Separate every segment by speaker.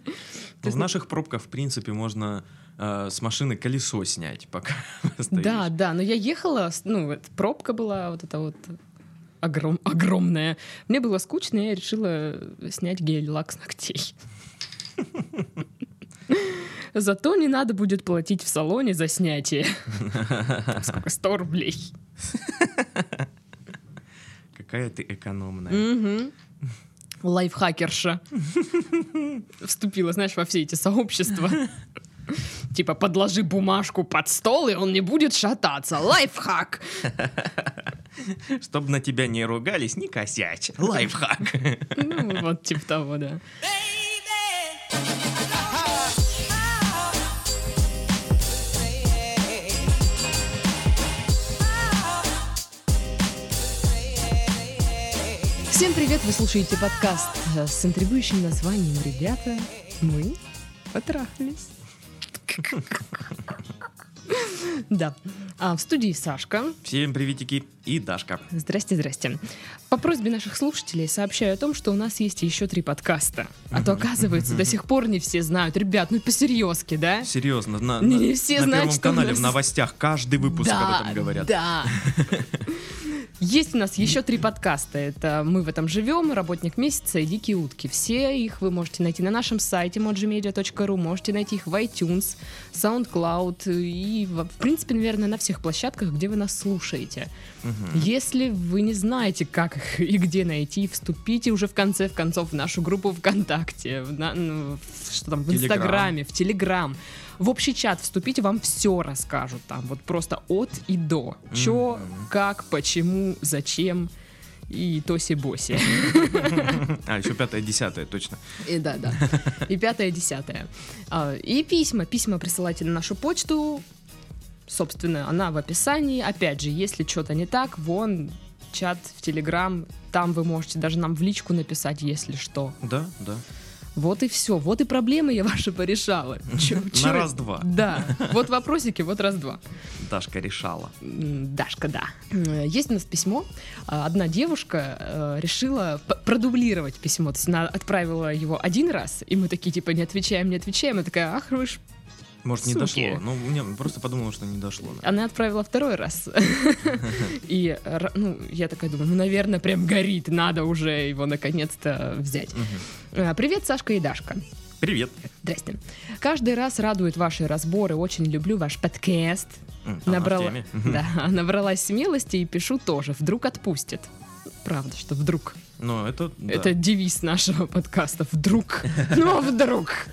Speaker 1: прикинь. То
Speaker 2: В наших пробках, в принципе, можно э, с машины колесо снять, пока.
Speaker 1: Да, да, но я ехала, ну, вот пробка была вот эта вот огром- огромная. Мне было скучно, и я решила снять гель-лак с ногтей. Зато не надо будет платить в салоне за снятие. Сколько? 100 рублей.
Speaker 2: Какая ты экономная.
Speaker 1: Лайфхакерша. Вступила, знаешь, во все эти сообщества. Типа, подложи бумажку под стол, и он не будет шататься. Лайфхак.
Speaker 2: Чтобы на тебя не ругались, не косячь. Лайфхак.
Speaker 1: Ну, вот типа того, да. Всем привет! Вы слушаете подкаст э, с интригующим названием «Ребята, мы потрахались». Да. А в студии Сашка.
Speaker 2: Всем приветики и Дашка.
Speaker 1: Здрасте, здрасте. По просьбе наших слушателей сообщаю о том, что у нас есть еще три подкаста. А то, оказывается, до сих пор не все знают. Ребят, ну посерьезки, да?
Speaker 2: Серьезно, на,
Speaker 1: Не-
Speaker 2: на-
Speaker 1: все
Speaker 2: на
Speaker 1: знают,
Speaker 2: Первом
Speaker 1: что
Speaker 2: канале
Speaker 1: нас-
Speaker 2: в новостях каждый выпуск об этом говорят.
Speaker 1: Да. Есть у нас еще три подкаста. Это «Мы в этом живем», «Работник месяца» и «Дикие утки». Все их вы можете найти на нашем сайте mojimedia.ru, можете найти их в iTunes, SoundCloud и, в принципе, наверное, на всех площадках, где вы нас слушаете. Если вы не знаете, как их и где найти, вступите уже в конце в концов в нашу группу ВКонтакте, в, на- ну, в- что там, в. Инстаграме, в Телеграм. В общий чат вступите, вам все расскажут там, вот просто от и до. Чё, как, почему, зачем и тоси-боси.
Speaker 2: А, еще пятое, десятое, точно.
Speaker 1: И да, да. И пятое, десятое. А, И письма. Письма присылайте на нашу почту. Собственно, она в описании. Опять же, если что-то не так, вон чат в Телеграм. Там вы можете даже нам в личку написать, если что.
Speaker 2: Да, да.
Speaker 1: Вот и все. Вот и проблемы я ваши порешала. Чё- чё-
Speaker 2: На раз-два.
Speaker 1: Да. Вот вопросики, вот раз-два.
Speaker 2: Дашка решала.
Speaker 1: Дашка, да. М, Есть у нас письмо. А, Одна девушка э, решила продублировать письмо. То есть она отправила его один раз, и мы такие, типа, не отвечаем, не отвечаем. И такая, ах вы ж...
Speaker 2: Может, не
Speaker 1: Суки.
Speaker 2: дошло. Ну, мне просто подумала, что не дошло. да.
Speaker 1: Она отправила второй раз. И, ну, я такая думаю, ну, наверное, прям горит, надо уже его наконец-то взять. А, Привет, Сашка и Дашка.
Speaker 2: Привет.
Speaker 1: Здрасте. Каждый раз радуют ваши разборы. Очень люблю ваш подкаст.
Speaker 2: Она
Speaker 1: Набрала, да, набралась смелости и пишу тоже. Вдруг отпустит. Правда, что вдруг.
Speaker 2: Ну, это... да.
Speaker 1: Это девиз нашего подкаста. Вдруг. Ну, а вдруг.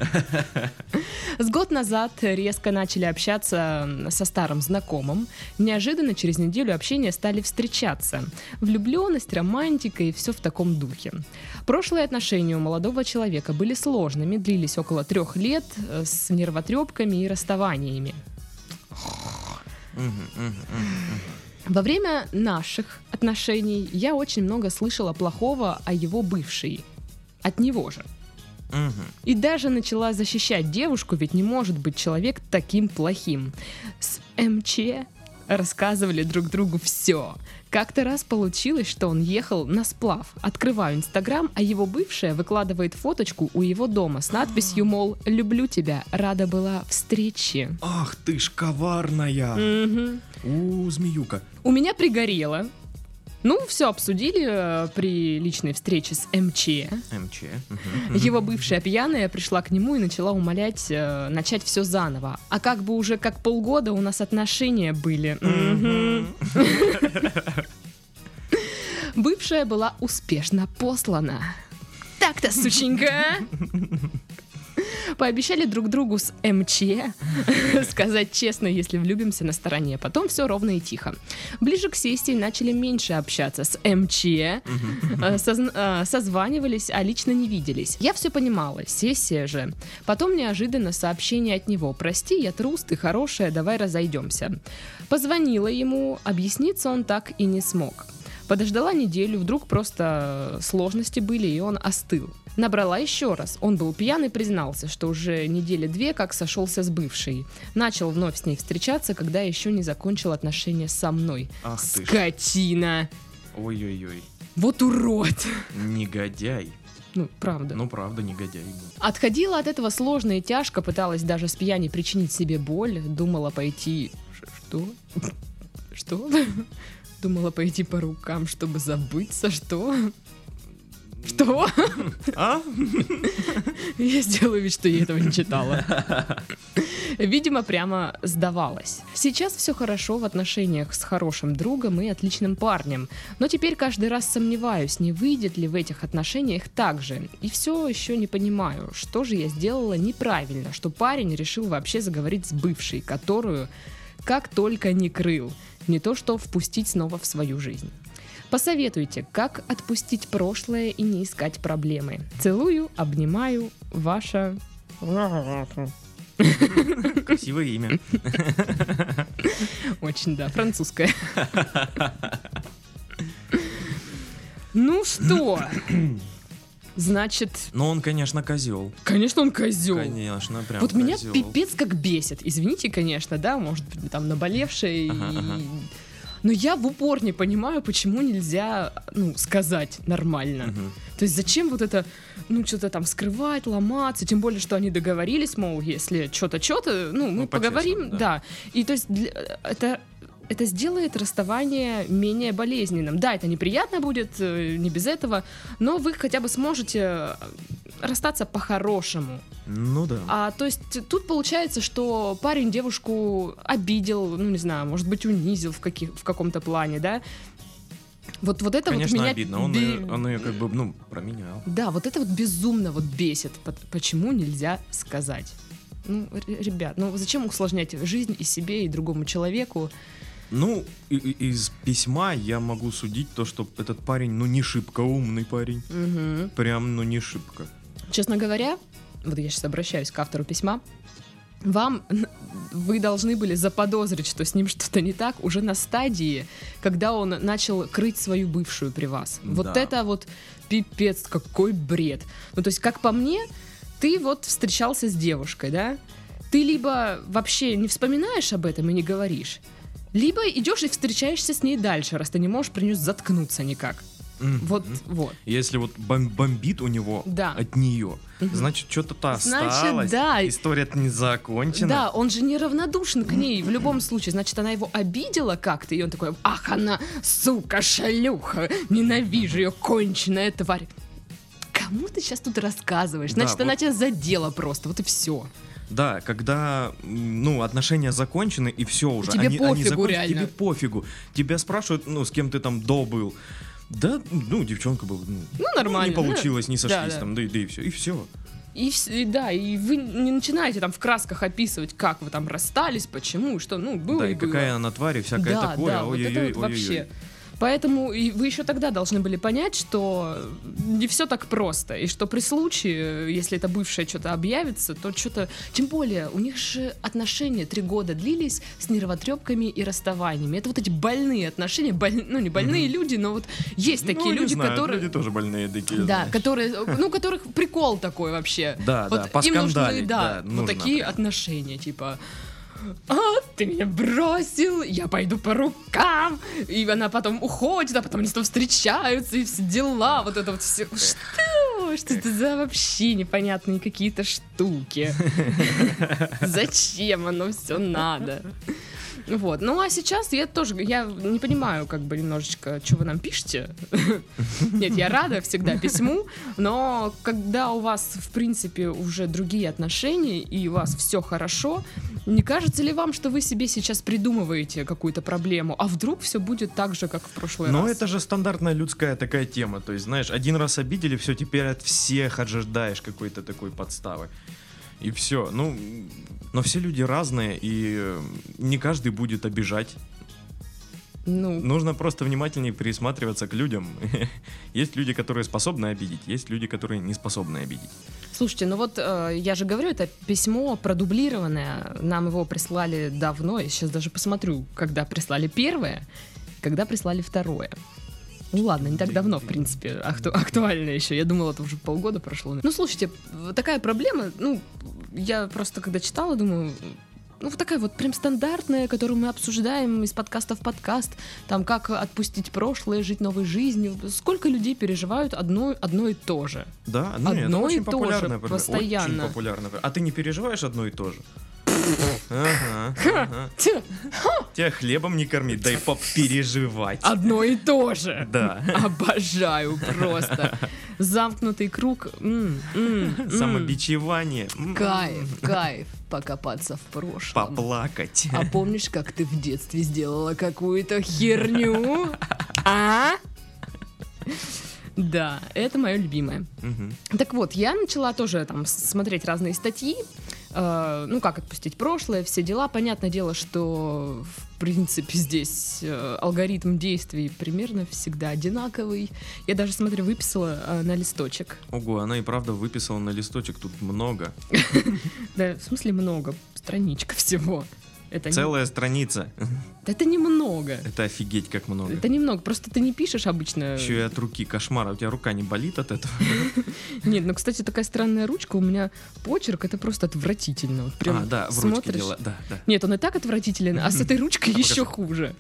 Speaker 1: С год назад резко начали общаться со старым знакомым. Неожиданно через неделю общения стали встречаться. Влюбленность, романтика и все в таком духе. Прошлые отношения у молодого человека были сложными, длились около трех лет э, с нервотрепками и расставаниями. Во время наших отношений я очень много слышала плохого о его бывшей. От него же.
Speaker 2: Мгм.
Speaker 1: И даже начала защищать девушку, ведь не может быть человек таким плохим. С МЧ рассказывали друг другу все. Как-то раз получилось, что он ехал на сплав. Открываю Инстаграм, а его бывшая выкладывает фоточку у его дома с надписью, мол, «Люблю тебя, рада была встрече».
Speaker 2: Ах ты ж коварная.
Speaker 1: Мгм.
Speaker 2: У, змеюка.
Speaker 1: У меня пригорело. Ну, все обсудили э, при личной встрече с МЧ.
Speaker 2: МЧ. Мгм.
Speaker 1: Его бывшая пьяная пришла к нему и начала умолять э, начать все заново. А как бы уже как полгода у нас отношения были. Бывшая была успешно послана. Так-то, сученька! Пообещали друг другу с МЧ сказать честно, если влюбимся на стороне. Потом все ровно и тихо. Ближе к сессии начали меньше общаться с МЧ, э, э, созванивались, а лично не виделись. Я все понимала, сессия же. Потом неожиданно сообщение от него. «Прости, я трус, ты хорошая, давай разойдемся». Позвонила ему, объясниться он так и не смог. Подождала неделю, вдруг просто сложности были, и он остыл. Набрала еще раз. Он был пьян и признался, что уже недели две как сошелся с бывшей. Начал вновь с ней встречаться, когда еще не закончил отношения со мной.
Speaker 2: Ах ты.
Speaker 1: Скотина!
Speaker 2: Ой-ой-ой.
Speaker 1: Вот урод!
Speaker 2: Негодяй.
Speaker 1: Ну, правда.
Speaker 2: Ну, правда, негодяй.
Speaker 1: Отходила от этого сложно и тяжко, пыталась даже с пьяни причинить себе боль, думала пойти... Что? Что? Думала пойти по рукам, чтобы забыться, что? Что?
Speaker 2: А?
Speaker 1: Я сделаю вид, что я этого не читала. Видимо, прямо сдавалась. Сейчас все хорошо в отношениях с хорошим другом и отличным парнем. Но теперь каждый раз сомневаюсь, не выйдет ли в этих отношениях так же. И все еще не понимаю, что же я сделала неправильно, что парень решил вообще заговорить с бывшей, которую как только не крыл. Не то что впустить снова в свою жизнь. Посоветуйте, как отпустить прошлое и не искать проблемы. Целую, обнимаю, ваша...
Speaker 2: Красивое имя.
Speaker 1: Очень, да, французская. Ну что? Значит,
Speaker 2: Но он, конечно, козел.
Speaker 1: конечно, он козел.
Speaker 2: Конечно, прям
Speaker 1: Вот меня
Speaker 2: козёл.
Speaker 1: пипец как бесит. Извините, конечно, да, может быть, там наболевшее.
Speaker 2: Ага,
Speaker 1: и-
Speaker 2: ага.
Speaker 1: Но я в упор не понимаю, почему нельзя, ну, сказать нормально.
Speaker 2: Мгм.
Speaker 1: То есть зачем вот это, ну, что-то там скрывать, ломаться, тем более, что они договорились, мол, если что-то, что-то, ну, мы
Speaker 2: Ну,
Speaker 1: поговорим, да.
Speaker 2: да.
Speaker 1: И то есть для- это это сделает расставание менее болезненным. Да, это неприятно будет, э, не без этого, но вы хотя бы сможете э, расстаться по-хорошему.
Speaker 2: Ну да.
Speaker 1: А то есть тут получается, что парень девушку обидел, ну не знаю, может быть унизил в, каких, в каком-то плане, да? Вот, вот это
Speaker 2: Конечно,
Speaker 1: вот меня...
Speaker 2: обидно. Он,
Speaker 1: бе-
Speaker 2: ее, он ее как бы, ну, променял.
Speaker 1: Да, вот это вот безумно вот бесит. По- Почему нельзя сказать? Ну, ребят, ну зачем усложнять жизнь и себе, и другому человеку?
Speaker 2: Ну, из письма я могу судить то, что этот парень, ну, не шибко умный парень.
Speaker 1: Мгм.
Speaker 2: Прям, ну, не шибко.
Speaker 1: Честно говоря, вот я сейчас обращаюсь к автору письма, вам вы должны были заподозрить, что с ним что-то не так уже на стадии, когда он начал крыть свою бывшую при вас. Вот
Speaker 2: Да.
Speaker 1: это вот пипец, какой бред. Ну, то есть, как по мне, ты вот встречался с девушкой, да? Ты либо вообще не вспоминаешь об этом и не говоришь, либо идешь и встречаешься с ней дальше, раз ты не можешь при нее заткнуться никак. Вот, вот.
Speaker 2: Если вот бом- бомбит у него
Speaker 1: Да.
Speaker 2: от нее, значит, что-то-то
Speaker 1: Значит,
Speaker 2: осталось.
Speaker 1: да.
Speaker 2: История-то не закончена.
Speaker 1: Да, он же неравнодушен к ней в любом случае. Значит, она его обидела как-то, и он такой, ах, она, сука, шалюха, ненавижу ее, конченая тварь. Кому ты сейчас тут рассказываешь?
Speaker 2: Да,
Speaker 1: Значит, она
Speaker 2: вот.
Speaker 1: тебя задела просто, вот и все.
Speaker 2: Да, когда, ну, отношения закончены, и все уже.
Speaker 1: тебе
Speaker 2: они,
Speaker 1: пофигу
Speaker 2: они закончены,
Speaker 1: реально.
Speaker 2: Тебе пофигу. Тебя спрашивают, ну, с кем ты там до был. Да, ну, девчонка была. Ну,
Speaker 1: Ну, нормально.
Speaker 2: Не получилось, не
Speaker 1: Да,
Speaker 2: сошлись
Speaker 1: да.
Speaker 2: там, да, и- да и все. И все.
Speaker 1: И, и да, и вы не начинаете там в красках описывать, как вы там расстались, почему, что, ну, было
Speaker 2: Да,
Speaker 1: и
Speaker 2: и
Speaker 1: было.
Speaker 2: какая она тварь, и всякое
Speaker 1: да,
Speaker 2: такое.
Speaker 1: да, вот это
Speaker 2: Ой-ой-ой,
Speaker 1: вот вообще.
Speaker 2: ой-ой-ой.
Speaker 1: Поэтому и вы еще тогда должны были понять, что не все так просто, и что при случае, если это бывшая что-то объявится, то что-то... Тем более, у них же отношения три года длились с нервотрепками и расставаниями. Это вот эти больные отношения, боль- ну не больные люди, но вот есть такие
Speaker 2: Ну,
Speaker 1: люди,
Speaker 2: знаю,
Speaker 1: которые...
Speaker 2: Люди тоже больные такие.
Speaker 1: Да,
Speaker 2: знаешь.
Speaker 1: которые, ну, у которых прикол такой вообще.
Speaker 2: Да,
Speaker 1: вот
Speaker 2: да,
Speaker 1: им нужны, да,
Speaker 2: да,
Speaker 1: вот
Speaker 2: нужно
Speaker 1: такие
Speaker 2: прям.
Speaker 1: отношения, типа, а, ты меня бросил, я пойду по рукам, и она потом уходит, а потом они снова встречаются, и все дела, вот это вот все. Что? Что это за вообще непонятные какие-то штуки? Зачем оно все надо? Вот. Ну а сейчас я тоже, я не понимаю, как бы немножечко, что вы нам пишете. Нет, я рада всегда письму, но когда у вас, в принципе, уже другие отношения, и у вас все хорошо, не кажется ли вам, что вы себе сейчас придумываете какую-то проблему, а вдруг все будет так же, как в прошлый
Speaker 2: Но
Speaker 1: раз?
Speaker 2: это же стандартная людская такая тема. То есть, знаешь, один раз обидели, все, теперь от всех ожидаешь какой-то такой подставы. И все. Ну, но все люди разные, и э, не каждый будет обижать.
Speaker 1: Ну,
Speaker 2: Нужно просто внимательнее присматриваться к людям. Есть люди, которые способны обидеть, есть люди, которые не способны обидеть.
Speaker 1: Слушайте, ну вот э, я же говорю, это письмо продублированное. Нам его прислали давно. Я сейчас даже посмотрю, когда прислали первое, когда прислали второе. Ну ладно, не так давно, в принципе, акту- актуально еще. Я думала, это уже полгода прошло. Ну, слушайте, такая проблема, ну, я просто когда читала, думаю, ну, вот такая вот прям стандартная, которую мы обсуждаем из подкаста в подкаст, там, как отпустить прошлое, жить новой жизнью. Сколько людей переживают одно, одно и то же?
Speaker 2: Да, ну, нет, это
Speaker 1: Одно и
Speaker 2: очень
Speaker 1: то же, постоянно.
Speaker 2: Очень популярная. А ты не переживаешь одно и то же? Ага, ага.
Speaker 1: Тьфу,
Speaker 2: Тебя хлебом не кормить, дай попереживать.
Speaker 1: Одно и то же.
Speaker 2: Да.
Speaker 1: Обожаю просто. Замкнутый круг. М, м, м.
Speaker 2: Самобичевание.
Speaker 1: Кайф, кайф. Покопаться в прошлом.
Speaker 2: Поплакать.
Speaker 1: А помнишь, как ты в детстве сделала какую-то херню? А? Да, это мое любимое.
Speaker 2: Мгм.
Speaker 1: Так вот, я начала тоже там смотреть разные статьи, э, ну как отпустить прошлое, все дела. Понятное дело, что в принципе здесь э, алгоритм действий примерно всегда одинаковый. Я даже, смотрю, выписала э, на листочек.
Speaker 2: Ого, она и правда выписала на листочек тут много.
Speaker 1: Да, в смысле много, страничка всего. Это, не-
Speaker 2: Целая страница.
Speaker 1: Да это немного.
Speaker 2: Это офигеть как много.
Speaker 1: Это немного, просто ты не пишешь обычно.
Speaker 2: Еще и от руки кошмар. А У тебя рука не болит от этого?
Speaker 1: Нет, ну, кстати, такая странная ручка, у меня почерк, это просто отвратительно.
Speaker 2: А, да, в ручке дело. Да, да.
Speaker 1: Нет, он и так отвратителен, а с этой ручкой
Speaker 2: А
Speaker 1: еще хуже.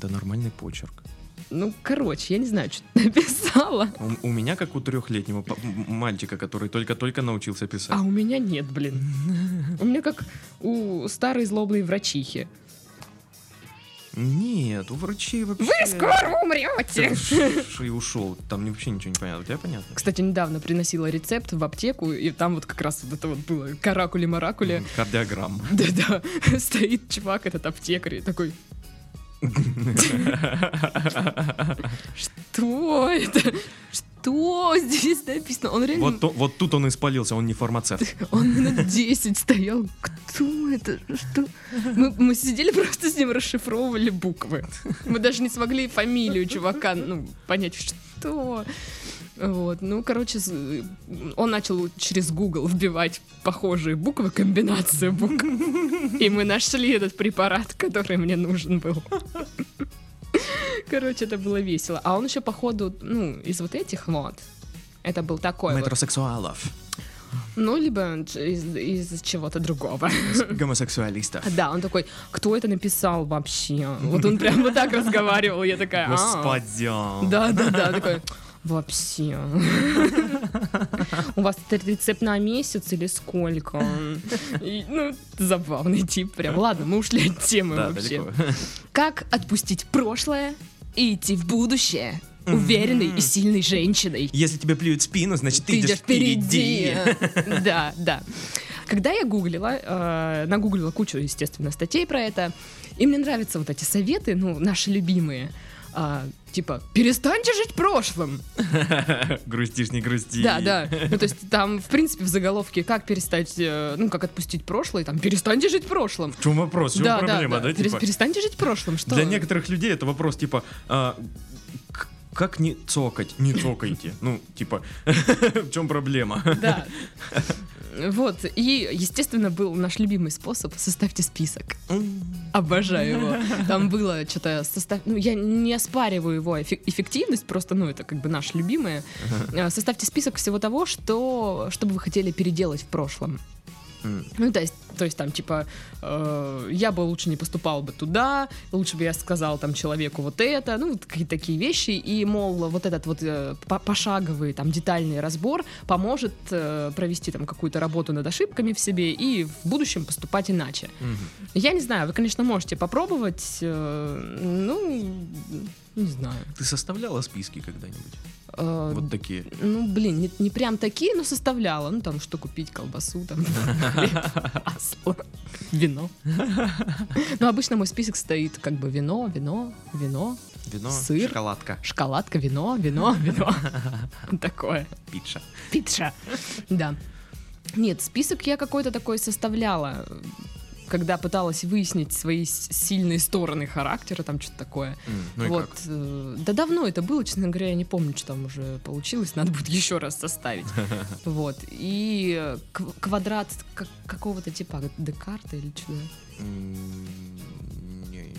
Speaker 2: Да нормальный почерк.
Speaker 1: Ну, короче, я не знаю, что ты написала.
Speaker 2: У, у меня, как у трехлетнего мальчика, который только-только научился писать.
Speaker 1: А у меня нет, блин. У меня как у старой злобной врачихи.
Speaker 2: Нет, у врачей вообще...
Speaker 1: Вы скоро умрете!
Speaker 2: И ушел. Там вообще ничего не понятно. У тебя понятно?
Speaker 1: Кстати, недавно приносила рецепт в аптеку, и там вот как раз вот это вот было каракули-маракули.
Speaker 2: М, Кардиограмма.
Speaker 1: Да-да, стоит чувак, этот аптекарь, и такой... Что это? Что здесь написано? Он реально...
Speaker 2: Вот, то- вот тут он испалился, он не фармацевт.
Speaker 1: Он минут 10 стоял. Кто это? Что? Мы, мы сидели просто с ним расшифровывали буквы. Мы даже не смогли фамилию чувака ну, понять, что. Вот, ну, короче, он начал через Google вбивать похожие буквы, комбинацию букв. И мы нашли этот препарат, который мне нужен был. Короче, это было весело. А он еще, походу, ну, из вот этих вот, это был такой.
Speaker 2: Метросексуалов.
Speaker 1: Ну, либо из, из чего-то другого.
Speaker 2: Гомосексуалистов.
Speaker 1: Да, он такой, кто это написал вообще? Вот он прям вот так разговаривал, я такая, «А».
Speaker 2: Господи.
Speaker 1: Да, да, да, такой, вообще. У вас это рецепт на месяц или сколько? И, ну, забавный тип прям. Ладно, мы ушли от темы
Speaker 2: Да,
Speaker 1: вообще.
Speaker 2: далеко.
Speaker 1: Как отпустить прошлое и идти в будущее уверенной и сильной женщиной?
Speaker 2: Если тебе плюют спину, значит ты, идешь
Speaker 1: впереди.
Speaker 2: впереди.
Speaker 1: Да, да. Когда я гуглила, э, нагуглила кучу, естественно, статей про это, и мне нравятся вот эти советы, ну, наши любимые. А, типа, перестаньте жить прошлым.
Speaker 2: Грустишь, не грусти.
Speaker 1: Да, да. Ну, то есть там, в принципе, в заголовке, как перестать, э, ну, как отпустить прошлое, там, перестаньте жить прошлым.
Speaker 2: В чем вопрос? В чем
Speaker 1: да,
Speaker 2: проблема, да?
Speaker 1: да, Перес-
Speaker 2: типа?
Speaker 1: Перестаньте жить прошлым. Что?
Speaker 2: Для некоторых людей это вопрос типа а, как не цокать? Не цокайте. Ну, типа, в чем проблема?
Speaker 1: Да. Вот. И, естественно, был наш любимый способ составьте список. Обожаю его. Там было что-то состав... Ну, я не оспариваю его эффе- эффективность, просто, ну, это как бы наш любимое. Э, Составьте список всего того, что, что бы вы хотели переделать в прошлом.
Speaker 2: М.
Speaker 1: Ну, то есть, то есть там, типа, э, я бы лучше не поступал бы туда, лучше бы я сказал там человеку вот это, ну, какие-то такие вещи, и, мол, вот этот вот э, по- пошаговый, там, детальный разбор поможет э, провести там какую-то работу над ошибками в себе и в будущем поступать иначе.
Speaker 2: Мгм.
Speaker 1: Я не знаю, вы, конечно, можете попробовать, э, ну, не знаю.
Speaker 2: Ты составляла списки когда-нибудь?
Speaker 1: Э,
Speaker 2: Вот такие.
Speaker 1: Ну, блин, не, не прям такие, но составляла. Ну, там, что купить, колбасу, там, масло, вино. Ну, обычно мой список стоит как бы вино, вино, вино,
Speaker 2: Вино,
Speaker 1: Сыр.
Speaker 2: шоколадка,
Speaker 1: шоколадка, вино, вино, вино. Такое.
Speaker 2: пицца.
Speaker 1: Пицца. Да. Нет, список я какой-то такой составляла, когда пыталась выяснить свои сильные стороны характера, там что-то такое.
Speaker 2: М, Ну и
Speaker 1: вот,
Speaker 2: как?
Speaker 1: э, да давно это было, честно говоря, я не помню, что там уже получилось, надо будет еще раз составить. Вот, и кв- квадрат как- какого-то типа Декарта или что
Speaker 2: М, не.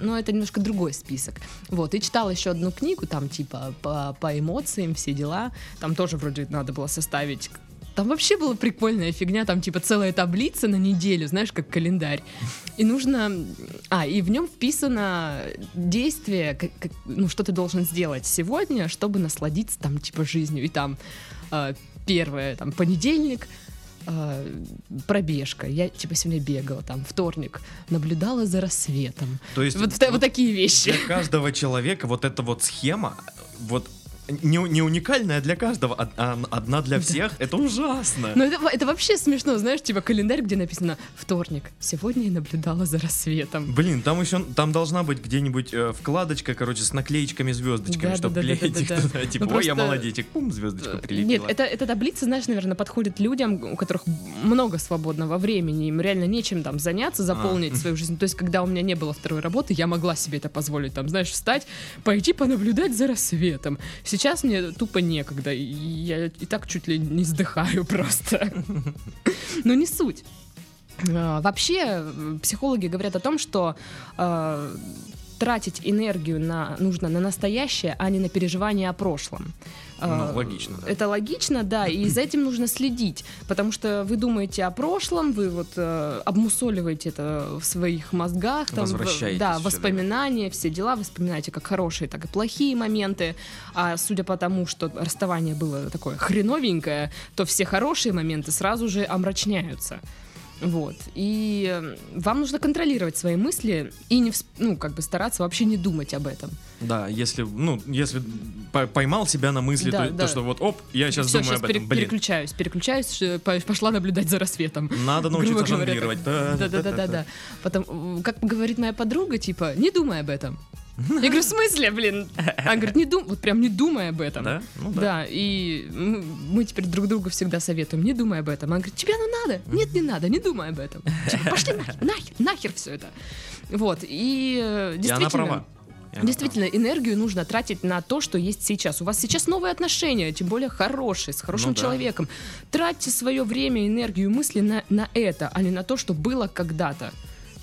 Speaker 1: но это немножко другой список. Вот, и читала еще одну книгу, там, типа, по, по эмоциям, все дела. Там тоже вроде надо было составить Там вообще была прикольная фигня, там типа целая таблица на неделю, знаешь, как календарь. И нужно... А, и в нем вписано действие, как- как- ну, что ты должен сделать сегодня, чтобы насладиться там типа жизнью. И там э, первое, там, понедельник, э, пробежка. Я типа сегодня бегала, там, вторник, наблюдала за рассветом.
Speaker 2: То есть
Speaker 1: Вот, та- вот такие вещи.
Speaker 2: для каждого человека вот эта вот схема, вот не, не уникальная для каждого, а- а одна для всех, это ужасно.
Speaker 1: Ну, это, это вообще смешно, знаешь, типа календарь, где написано «Вторник. Сегодня я наблюдала за рассветом».
Speaker 2: Блин, там еще там должна быть где-нибудь э, вкладочка, короче, с наклеечками, звездочками,
Speaker 1: Да,
Speaker 2: чтобы
Speaker 1: да, да, да,
Speaker 2: клеить их
Speaker 1: да, да.
Speaker 2: туда. Типа,
Speaker 1: Ну,
Speaker 2: ой, я
Speaker 1: просто-
Speaker 2: молодечек, пум, звездочка
Speaker 1: Нет,
Speaker 2: прилетела.
Speaker 1: это, эта таблица, знаешь, наверное, подходит людям, у которых много свободного времени, им реально нечем там заняться, заполнить
Speaker 2: А.
Speaker 1: свою жизнь. То есть, когда у меня не было второй работы, я могла себе это позволить, там, знаешь, встать, пойти понаблюдать за рассветом. Сейчас мне тупо некогда, и я и так чуть ли не вздыхаю просто. Но не суть. А, Вообще, психологи говорят о том, что э, тратить энергию на, нужно на настоящее, а не на переживания о прошлом.
Speaker 2: Ну,
Speaker 1: Э,
Speaker 2: логично, да.
Speaker 1: Это логично, да, и за этим нужно следить, потому что вы думаете о прошлом, вы вот э, обмусоливаете это в своих мозгах, там, в- да, воспоминания, все дела, вы вспоминаете как хорошие, так и плохие моменты, а судя по тому, что расставание было такое хреновенькое, то все хорошие моменты сразу же омрачняются. Вот. И вам нужно контролировать свои мысли и не, ну, как бы стараться вообще не думать об этом.
Speaker 2: Да, если, ну, если по- поймал себя на мысли,
Speaker 1: Да,
Speaker 2: то,
Speaker 1: да.
Speaker 2: то, что вот, оп, я сейчас
Speaker 1: Все,
Speaker 2: думаю
Speaker 1: сейчас
Speaker 2: об этом, блин,
Speaker 1: переключаюсь, переключаюсь, пошла наблюдать за рассветом.
Speaker 2: надо научиться жонглировать.
Speaker 1: Да, да, да, да, да. Потом, как говорит моя подруга, типа, не думай об этом. Я говорю, в смысле, блин? Она говорит, не дум, вот прям не думай об этом.
Speaker 2: Да? Ну да.
Speaker 1: Да, и мы теперь друг другу всегда советуем, не думай об этом. Она говорит, тебе оно надо? Нет, не надо, не думай об этом. Типа, Пошли нахер, нахер, нахер все это. Вот, и э,
Speaker 2: И она
Speaker 1: действительно...
Speaker 2: права. И она
Speaker 1: Действительно, энергию нужно тратить на то, что есть сейчас. У вас сейчас новые отношения, тем более хорошие, с хорошим
Speaker 2: Ну да.
Speaker 1: человеком. Тратьте свое время, энергию, мысли на, на это, а не на то, что было когда-то.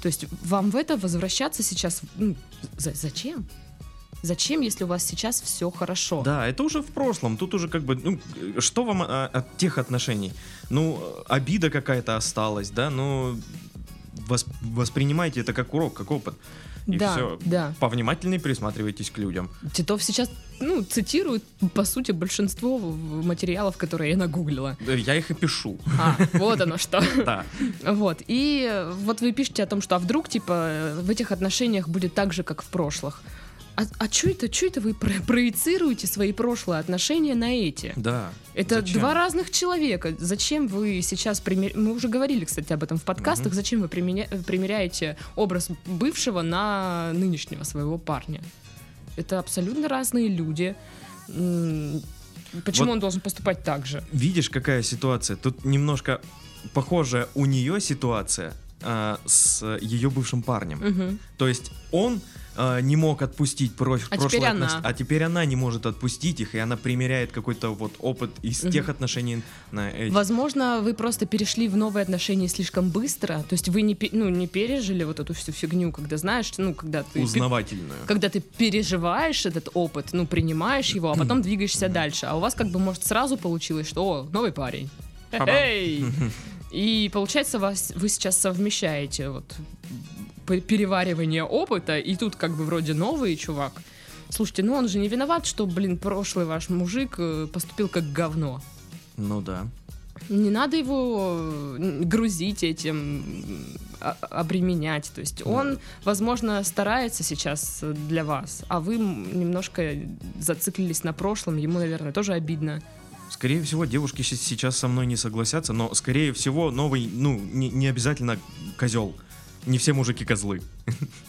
Speaker 1: То есть вам в это возвращаться сейчас, ну, за- зачем? Зачем, если у вас сейчас все хорошо?
Speaker 2: Да, это уже в прошлом. Тут уже как бы, ну, что вам а, от тех отношений? Ну, обида какая-то осталась, да, ну, вос- воспринимайте это как урок, как опыт. И
Speaker 1: да,
Speaker 2: все.
Speaker 1: да.
Speaker 2: Повнимательнее присматривайтесь к людям.
Speaker 1: Титов сейчас, ну, цитирует, по сути, большинство материалов, которые я нагуглила.
Speaker 2: Да, Я их и пишу.
Speaker 1: А, вот оно что.
Speaker 2: Да.
Speaker 1: Вот, и вот вы пишете о том, что а вдруг, типа, в этих отношениях будет так же, как в прошлых. А, а что это, что это вы про- проецируете свои прошлые отношения на эти?
Speaker 2: Да.
Speaker 1: Это
Speaker 2: Зачем?
Speaker 1: два разных человека. Зачем вы сейчас пример... Мы уже говорили, кстати, об этом в подкастах.
Speaker 2: Мгм.
Speaker 1: Зачем вы применя- примеряете образ бывшего на нынешнего своего парня? Это абсолютно разные люди. Почему
Speaker 2: Вот-
Speaker 1: он должен поступать так же?
Speaker 2: Видишь, какая ситуация? Тут немножко похожая у нее ситуация а, с ее бывшим парнем.
Speaker 1: Мгм.
Speaker 2: То есть он а, не мог отпустить про-
Speaker 1: А
Speaker 2: прошлое
Speaker 1: теперь она.
Speaker 2: отнош- а теперь она не может отпустить их, и она примеряет какой-то вот опыт из
Speaker 1: Мгм.
Speaker 2: тех отношений на эти.
Speaker 1: Возможно, вы просто перешли в новые отношения слишком быстро. То есть вы не, ну, не пережили вот эту всю фигню, когда знаешь, ну, когда ты...
Speaker 2: Узнавательную.
Speaker 1: Когда ты переживаешь этот опыт, ну, принимаешь его, а потом двигаешься дальше. А у вас как бы, может, сразу получилось, что, о, новый парень. Эй! И получается, вас, вы сейчас совмещаете вот переваривание опыта, и тут как бы вроде новый чувак. Слушайте, ну он же не виноват, что, блин, прошлый ваш мужик э, поступил как говно.
Speaker 2: Ну да.
Speaker 1: Не надо его э, грузить этим, а- обременять. То есть он, возможно, старается сейчас для вас, а вы немножко зациклились на прошлом. Ему, наверное, тоже обидно.
Speaker 2: Скорее всего, девушки сейчас со мной не согласятся, но скорее всего, новый, ну, не, не обязательно козел. Не все мужики козлы.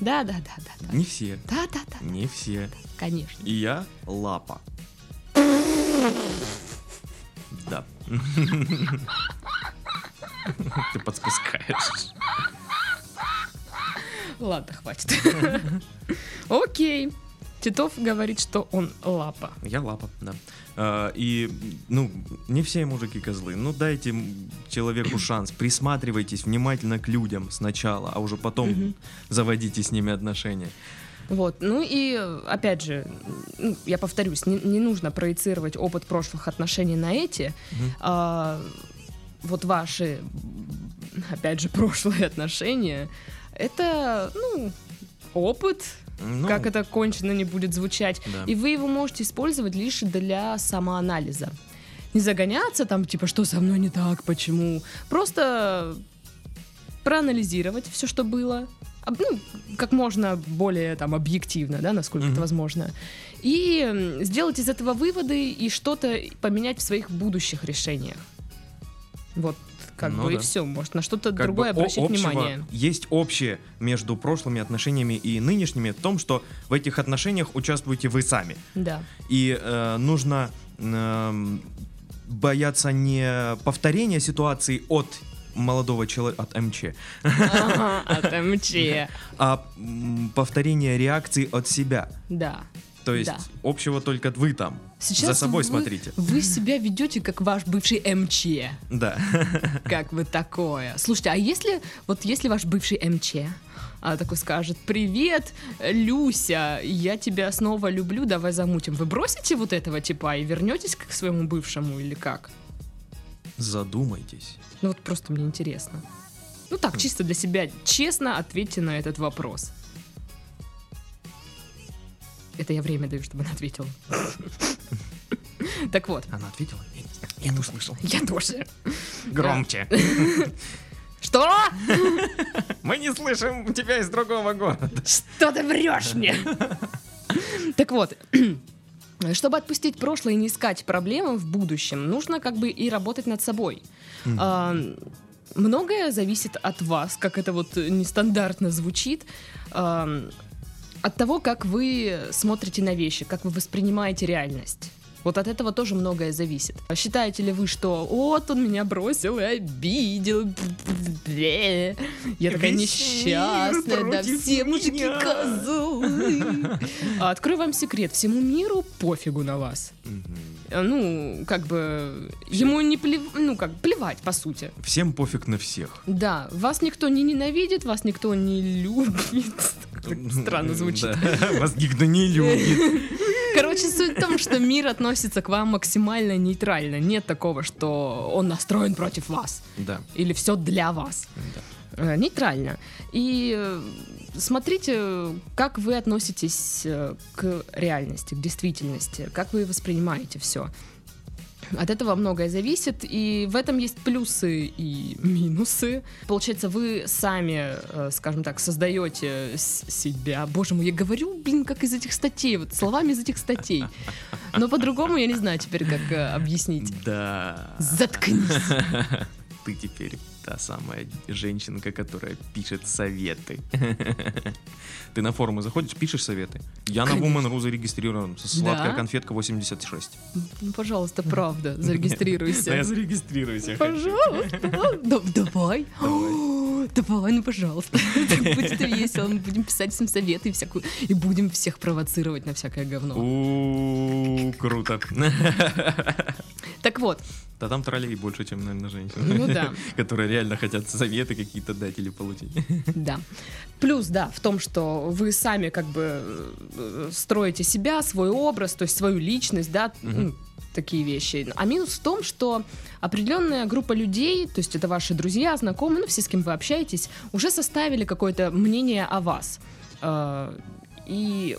Speaker 1: Да, да, да, да, да.
Speaker 2: Не все.
Speaker 1: Да, да, да,
Speaker 2: Не все.
Speaker 1: конечно.
Speaker 2: И я лапа. Да. Ты подспускаешь.
Speaker 1: Ладно, хватит. Окей. Титов говорит, что он лапа.
Speaker 2: Я лапа, да. А, и, ну, не все мужики козлы. Ну, дайте человеку шанс. Присматривайтесь внимательно к людям сначала, а уже потом заводите с ними отношения.
Speaker 1: Вот, ну и опять же, ну, я повторюсь, не, не нужно проецировать опыт прошлых отношений на эти.
Speaker 2: Мгм.
Speaker 1: А, вот ваши, опять же, прошлые отношения, это, ну, опыт,
Speaker 2: Ну,
Speaker 1: как это кончено не будет звучать.
Speaker 2: да.
Speaker 1: И вы его можете использовать лишь для самоанализа. Не загоняться там, типа, что со мной не так, почему. Просто проанализировать все, что было. Ну, как можно более там объективно, да, насколько
Speaker 2: Мгм.
Speaker 1: это возможно. И сделать из этого выводы и что-то поменять в своих будущих решениях. Вот как
Speaker 2: Ну
Speaker 1: бы и
Speaker 2: да.
Speaker 1: все. Может, на что-то
Speaker 2: как
Speaker 1: другое
Speaker 2: бы
Speaker 1: обращать внимание.
Speaker 2: Есть общее между прошлыми отношениями и нынешними в том, что в этих отношениях участвуете вы сами.
Speaker 1: Да.
Speaker 2: И э, нужно эм, бояться не повторения ситуации от молодого человека, от МЧ,
Speaker 1: Ага, От МЧ.
Speaker 2: а повторения реакции от себя.
Speaker 1: Да.
Speaker 2: То есть
Speaker 1: Да.
Speaker 2: общего только вы там.
Speaker 1: Сейчас
Speaker 2: За собой
Speaker 1: вы-
Speaker 2: смотрите.
Speaker 1: Вы себя ведете как ваш бывший МЧ.
Speaker 2: Да.
Speaker 1: Как вы такое? Слушайте, а если вот если ваш бывший МЧ а, такой скажет: Привет, Люся, я тебя снова люблю, давай замутим. Вы бросите вот этого типа и вернетесь к своему бывшему или как?
Speaker 2: Задумайтесь.
Speaker 1: Ну вот просто мне интересно. Ну так, чисто для себя честно ответьте на этот вопрос. Это я время даю, чтобы она ответила. Так вот,
Speaker 2: Она ответила? Я не услышал.
Speaker 1: я тоже.
Speaker 2: Громче.
Speaker 1: Что?
Speaker 2: Мы не слышим тебя из другого города.
Speaker 1: Что ты врешь мне? Так вот, чтобы отпустить прошлое и не искать проблемы в будущем, нужно как бы и работать над собой. А, Многое зависит от вас, как это вот нестандартно звучит, а, от того, как вы смотрите на вещи, как вы воспринимаете реальность. Вот от этого тоже многое зависит. Считаете ли вы, что вот он меня бросил и обидел, я такая
Speaker 2: Весь
Speaker 1: несчастная, да все мужики козлы. А Открою вам секрет, всему миру пофигу на вас. Ну, как бы, ему не плев... ну, как, плевать, по сути.
Speaker 2: Всем пофиг на всех.
Speaker 1: Да, вас никто не ненавидит, вас никто не любит. Так Странно звучит.
Speaker 2: Да. Вас никто не любит.
Speaker 1: Короче, суть в том, что мир относится к вам максимально нейтрально. Нет такого, что он настроен против вас.
Speaker 2: Да.
Speaker 1: Или все для вас. Э, Нейтрально. И э, смотрите, как вы относитесь э, к реальности, к действительности, как вы воспринимаете все. От этого многое зависит, и в этом есть плюсы и минусы. Получается, вы сами, э, скажем так, создаете себя. Боже мой, я говорю, блин, как из этих статей, вот словами из этих статей. Но по-другому я не знаю теперь, как э, объяснить.
Speaker 2: Да.
Speaker 1: Заткнись.
Speaker 2: Ты теперь та самая женщинка, которая пишет советы. Ты на форумы заходишь, пишешь советы. Я на. Woman.ru зарегистрирован. Сладкая конфетка 86.
Speaker 1: Ну, пожалуйста, правда,
Speaker 2: я
Speaker 1: зарегистрируйся.
Speaker 2: зарегистрируюсь. я хочу.
Speaker 1: Пожалуйста. Да- Давай. Давай, ну пожалуйста. Так будет весело. Мы будем писать всем советы и всякую. И будем всех провоцировать на всякое говно.
Speaker 2: Круто.
Speaker 1: Так вот,
Speaker 2: Да там троллей больше, чем, наверное, женщин.
Speaker 1: ну да,
Speaker 2: Которые реально хотят советы какие-то дать или получить.
Speaker 1: да. Плюс, да, в том, что вы сами как бы э, строите себя, свой образ, то есть свою личность, да. Такие вещи. А минус в том, что определенная группа людей, то есть это ваши друзья, знакомые, ну, все, с кем вы общаетесь, уже составили какое-то мнение о вас. Э, И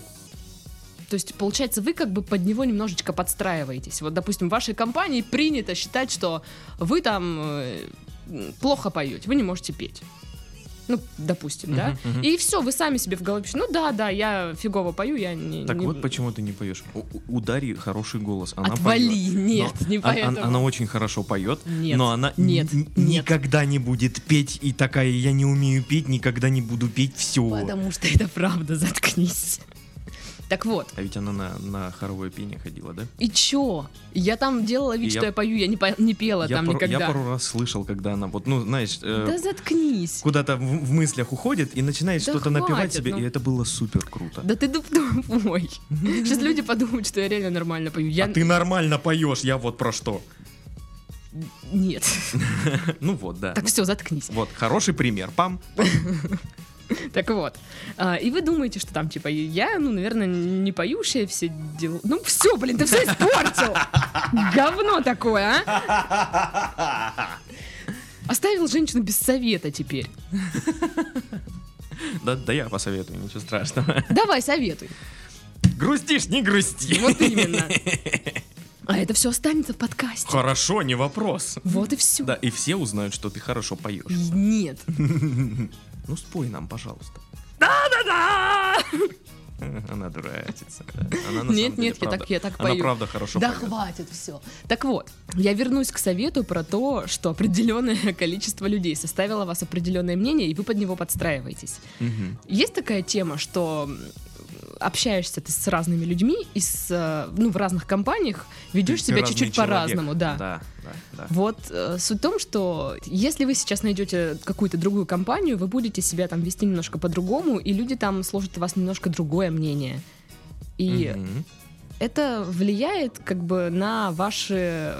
Speaker 1: то есть, получается, вы как бы под него немножечко подстраиваетесь. Вот, допустим, в вашей компании принято считать, что вы там э, плохо поете, вы не можете петь. Ну, допустим, да?
Speaker 2: Мгм, мгм.
Speaker 1: И все, вы сами себе в голове пишете, ну да, да, я фигово пою, я не...
Speaker 2: Так
Speaker 1: не-
Speaker 2: вот почему ты не поешь. У, у Дарьи хороший голос. Она
Speaker 1: Отвали,
Speaker 2: поет.
Speaker 1: нет,
Speaker 2: Но
Speaker 1: не
Speaker 2: он-
Speaker 1: поэтому.
Speaker 2: Она очень хорошо поет,
Speaker 1: Нет,
Speaker 2: но она
Speaker 1: нет,
Speaker 2: н-
Speaker 1: нет.
Speaker 2: никогда не будет петь и такая, я не умею петь, никогда не буду петь, все.
Speaker 1: Потому что это правда, заткнись. Так вот,
Speaker 2: А ведь она на, на хоровое пение ходила, да?
Speaker 1: и чё? Я там делала вид,
Speaker 2: И
Speaker 1: что
Speaker 2: я-
Speaker 1: я пою, я не, по- не пела
Speaker 2: я,
Speaker 1: там
Speaker 2: пару,
Speaker 1: никогда.
Speaker 2: я пару раз слышал, когда она вот, ну, знаешь, э,
Speaker 1: Да заткнись.
Speaker 2: куда-то в, в мыслях уходит и начинает
Speaker 1: Да
Speaker 2: что-то напевать себе,
Speaker 1: ну.
Speaker 2: и это было супер круто.
Speaker 1: Да ты тупой. Сейчас люди подумают, что я реально нормально пою. Я...
Speaker 2: А ты нормально поешь, я вот про что.
Speaker 1: Нет.
Speaker 2: Ну вот, да.
Speaker 1: Так все, заткнись.
Speaker 2: Вот, хороший пример. Пам.
Speaker 1: Так вот. а, и вы думаете, что там, типа, я, ну, наверное, не поющая все дела. Ну, все, блин, ты все испортил. Говно такое, а? Оставил женщину без совета теперь.
Speaker 2: Да, да я посоветую, ничего страшного.
Speaker 1: Давай, советуй.
Speaker 2: Грустишь, не грусти.
Speaker 1: Вот именно. А это все останется в подкасте.
Speaker 2: Хорошо, не вопрос.
Speaker 1: Вот и все.
Speaker 2: Да, и все узнают, что ты хорошо поешь.
Speaker 1: Нет.
Speaker 2: Ну, спой нам, пожалуйста.
Speaker 1: Да-да-да!
Speaker 2: Она дурачится. Она на
Speaker 1: Нет,
Speaker 2: самом деле
Speaker 1: нет, я
Speaker 2: правда-
Speaker 1: так, я так
Speaker 2: Она
Speaker 1: пою.
Speaker 2: правда хорошо
Speaker 1: Да
Speaker 2: поет.
Speaker 1: хватит все. Так вот, я вернусь к совету про то, что определенное количество людей составило вас определенное мнение, и вы под него подстраиваетесь.
Speaker 2: Мгм.
Speaker 1: Есть такая тема, что общаешься ты с разными людьми и с, э, ну, в разных компаниях ведешь
Speaker 2: Ты
Speaker 1: себя чуть-чуть по-разному, да.
Speaker 2: Да, да, да.
Speaker 1: Вот э, суть в том, что если вы сейчас найдете какую-то другую компанию, вы будете себя там вести немножко по-другому, и люди там сложат у вас немножко другое мнение. И
Speaker 2: Мгм.
Speaker 1: это влияет как бы на ваши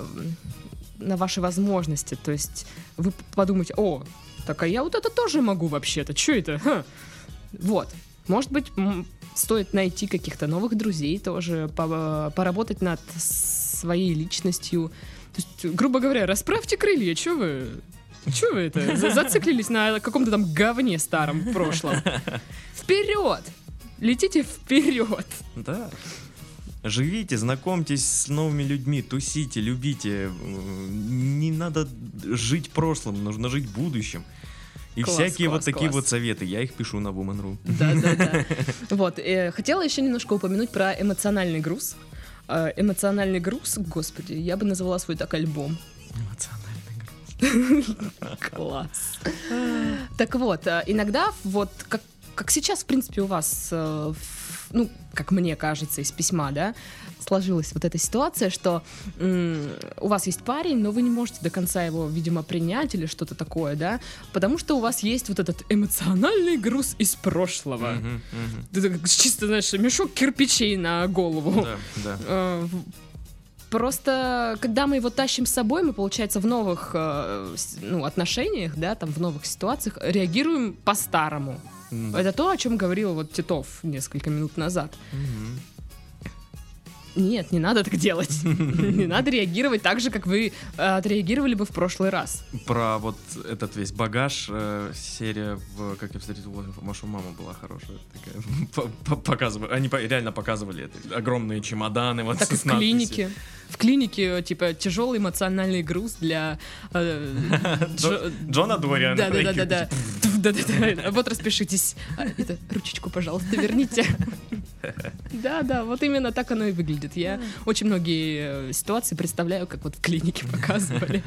Speaker 1: на ваши возможности. То есть вы подумаете, о, так а я вот это тоже могу вообще-то. Че это? Ха». Вот. Может быть, стоит найти каких-то новых друзей тоже, по- поработать над своей личностью. То есть, грубо говоря, расправьте крылья, что вы... Че вы это? за- Зациклились на каком-то там говне старом прошлом. Вперед! Летите вперед!
Speaker 2: Да. Живите, знакомьтесь с новыми людьми, тусите, любите. Не надо жить прошлым, нужно жить будущим. И
Speaker 1: Класс,
Speaker 2: всякие
Speaker 1: класс,
Speaker 2: вот такие
Speaker 1: класс.
Speaker 2: вот советы. Я их пишу на Woman.ru.
Speaker 1: Да, да, да. Вот, э, хотела еще немножко упомянуть про эмоциональный груз. Э, Эмоциональный груз, господи, я бы назвала свой так альбом.
Speaker 2: Эмоциональный груз.
Speaker 1: Класс. Так вот, э, иногда вот как, как сейчас, в принципе, у вас, э, ну, как мне кажется, из письма, да, сложилась вот эта ситуация, что у вас есть парень, но вы не можете до конца его, видимо, принять или что-то такое, да, потому что у вас есть вот этот эмоциональный груз из прошлого. Ты так чисто, знаешь, мешок кирпичей на голову.
Speaker 2: Да, да.
Speaker 1: Э, Просто, когда мы его тащим с собой, мы, получается, в новых э, ну, отношениях, да, там, в новых ситуациях реагируем по-старому.
Speaker 2: М,
Speaker 1: Это то, о чем говорил вот Титов несколько минут назад.
Speaker 2: мгм.
Speaker 1: Нет, не надо так делать. Не надо реагировать так же, как вы э, отреагировали бы в прошлый раз.
Speaker 2: Про вот этот весь багаж э, серия в «Как я встретил вашу маму» была хорошая. Такая, По- по- показывали, они реально показывали это. Огромные чемоданы. Вот,
Speaker 1: Так в клинике. В клинике, типа, тяжелый эмоциональный груз для... э,
Speaker 2: Джо-
Speaker 1: Джо-
Speaker 2: Джона Дориана.
Speaker 1: Да, да, да, да, да. Да, да, да. Вот распишитесь. А, Это ручечку, пожалуйста, верните. Да, да, вот именно так оно и выглядит. Я очень многие э, ситуации представляю, как вот в клинике показывали.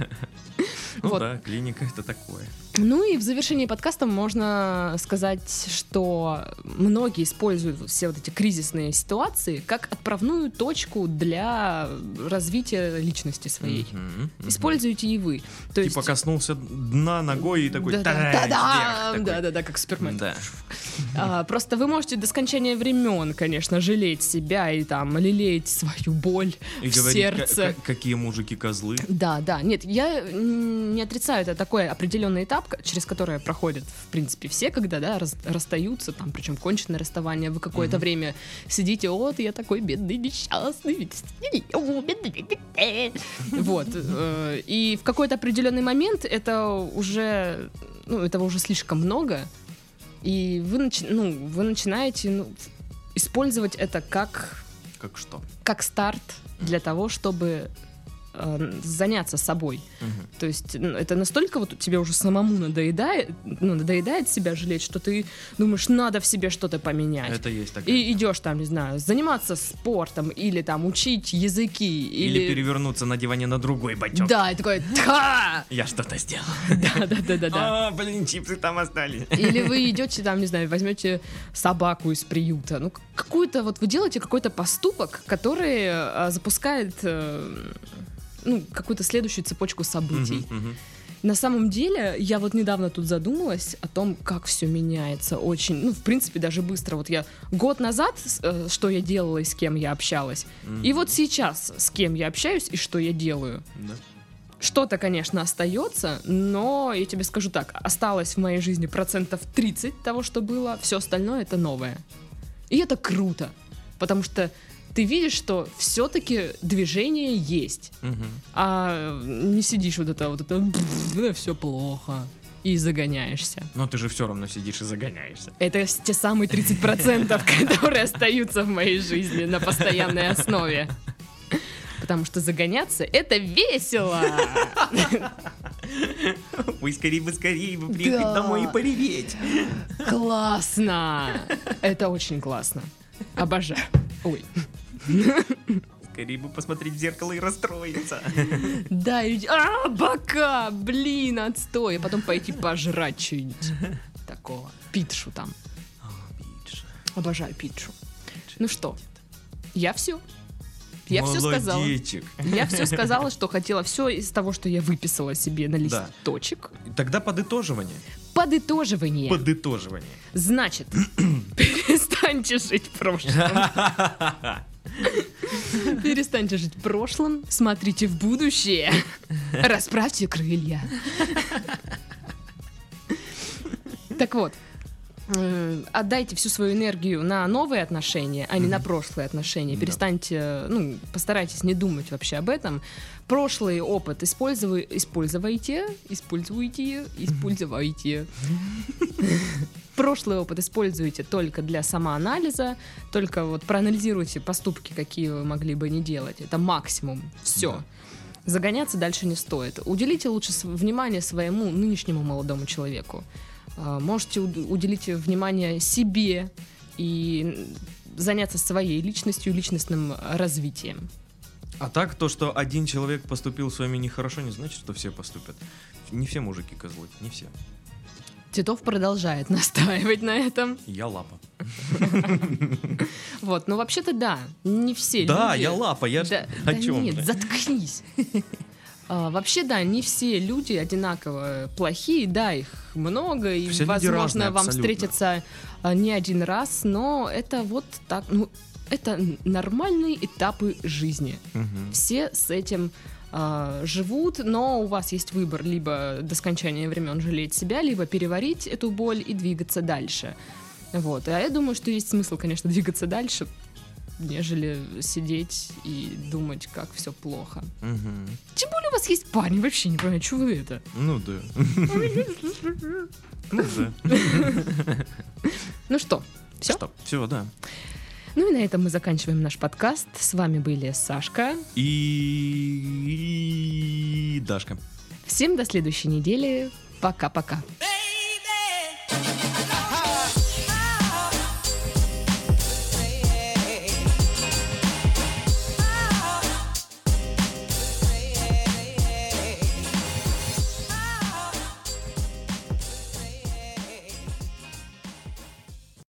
Speaker 2: Ну
Speaker 1: Вот.
Speaker 2: да, клиника это такое.
Speaker 1: Ну и в завершении подкаста можно сказать, что многие используют все вот эти кризисные ситуации как отправную точку для развития личности своей.
Speaker 2: Мгм, мгм.
Speaker 1: Используйте и вы. То есть...
Speaker 2: Типа коснулся дна ногой и такой...
Speaker 1: Да, да,
Speaker 2: «Тадам!»
Speaker 1: да, да,
Speaker 2: вверх такой.
Speaker 1: да, да, да, как Супермен.
Speaker 2: Да.
Speaker 1: А, просто вы можете до скончания времен, конечно, жалеть себя и там лелеять свою боль
Speaker 2: И
Speaker 1: в
Speaker 2: говорить,
Speaker 1: сердце.
Speaker 2: ка- ка- какие мужики козлы.
Speaker 1: Да, да, нет, я не отрицаю, это такой определенный этап, через который проходят, в принципе, все, когда, да, раз- расстаются, там, причем конченое расставание, вы какое-то
Speaker 2: Мгм.
Speaker 1: время сидите, вот, я такой бедный, несчастный, о, бедный, бедный». вот, э, и в какой-то определенный момент это уже, ну, этого уже слишком много, и вы, начи- ну, вы начинаете ну, использовать это как
Speaker 2: Как что?
Speaker 1: как старт для того, чтобы э, заняться собой.
Speaker 2: Мгм.
Speaker 1: То есть это настолько вот тебе уже самому надоедает, ну, надоедает себя жалеть, что ты думаешь, надо в себе что-то поменять.
Speaker 2: Это есть такая.
Speaker 1: И идешь там, не знаю, заниматься спортом или там учить языки
Speaker 2: Или,
Speaker 1: или...
Speaker 2: перевернуться на диване на другой бочок.
Speaker 1: Да, и такой, «Та!»
Speaker 2: Я что-то сделал.
Speaker 1: да, да, да, да, да.
Speaker 2: А, блин, чипсы там остались.
Speaker 1: Или вы идете там, не знаю, возьмете собаку из приюта. Ну, какую-то вот вы делаете какой-то поступок, который э, запускает э, ну, какую-то следующую цепочку событий.
Speaker 2: Мгм, мгм.
Speaker 1: На самом деле, я вот недавно тут задумалась о том, как все меняется очень, ну, в принципе, даже быстро. Вот я год назад, э, что я делала и с кем я общалась,
Speaker 2: Мгм.
Speaker 1: и вот сейчас, с кем я общаюсь и что я делаю.
Speaker 2: Да.
Speaker 1: Что-то, конечно, остается, но я тебе скажу так, осталось в моей жизни процентов 30 того, что было, все остальное это новое. И это круто, потому что ты видишь, что все-таки движение есть,
Speaker 2: Мгм.
Speaker 1: а не сидишь вот это вот это все плохо и загоняешься.
Speaker 2: Но ты же все равно сидишь и загоняешься.
Speaker 1: Это те самые 30%, которые остаются в моей жизни на постоянной основе. Потому что загоняться это весело.
Speaker 2: Ой, скорее бы, скорее бы
Speaker 1: приехать Да. домой и
Speaker 2: пореветь.
Speaker 1: Классно. Это очень классно. Обожаю. Ой.
Speaker 2: Скорее бы посмотреть в зеркало и расстроиться.
Speaker 1: Да, и... А, бока! Блин, отстой. А потом пойти пожрать что-нибудь такого. Питшу там. Обожаю питшу. Ну что, я все. Я все сказала. Я все сказала, что хотела. Все из того, что я выписала себе на
Speaker 2: Да.
Speaker 1: листочек.
Speaker 2: Тогда подытоживание.
Speaker 1: Подытоживание.
Speaker 2: Подытоживание.
Speaker 1: Значит, перестаньте жить прошлым. Перестаньте жить прошлым, смотрите в будущее. Расправьте крылья. Так вот, э, отдайте всю свою энергию на новые отношения, а не на прошлые отношения. Перестаньте, ну, постарайтесь не думать вообще об этом. Прошлый опыт используй, используйте, используйте, используйте. Прошлый опыт используйте только для самоанализа, только вот проанализируйте поступки, какие вы могли бы не делать. Это максимум. Все.
Speaker 2: Да.
Speaker 1: Загоняться дальше не стоит. Уделите лучше внимание своему нынешнему молодому человеку. А, Можете уд- уделить внимание себе и заняться своей личностью, личностным развитием.
Speaker 2: А так, то, что один человек поступил с вами нехорошо, не значит, что все поступят. Не все мужики козлы, не все.
Speaker 1: Титов продолжает настаивать на этом.
Speaker 2: Я лапа.
Speaker 1: Вот, но вообще-то да, не все
Speaker 2: Да, я лапа, я о чем?
Speaker 1: нет, заткнись. А, вообще, да, не все люди одинаково плохие, да, их много, и,
Speaker 2: Все
Speaker 1: возможно,
Speaker 2: разные,
Speaker 1: вам
Speaker 2: абсолютно.
Speaker 1: встретится а, не один раз, но это вот так, ну, это нормальные этапы жизни. Все с этим а, живут, но у вас есть выбор либо до скончания времен жалеть себя, либо переварить эту боль и двигаться дальше. Вот. А я думаю, что есть смысл, конечно, двигаться дальше, нежели сидеть и думать, как все плохо.
Speaker 2: Мгм.
Speaker 1: Тем более у вас есть парень, вообще не понимаю, что вы это.
Speaker 2: Ну да. Ну да.
Speaker 1: Ну что, все?
Speaker 2: Что? Все, да.
Speaker 1: Ну и на этом мы заканчиваем наш подкаст. С вами были Сашка.
Speaker 2: И... Дашка.
Speaker 1: Всем до следующей недели. Пока-пока.
Speaker 3: baby.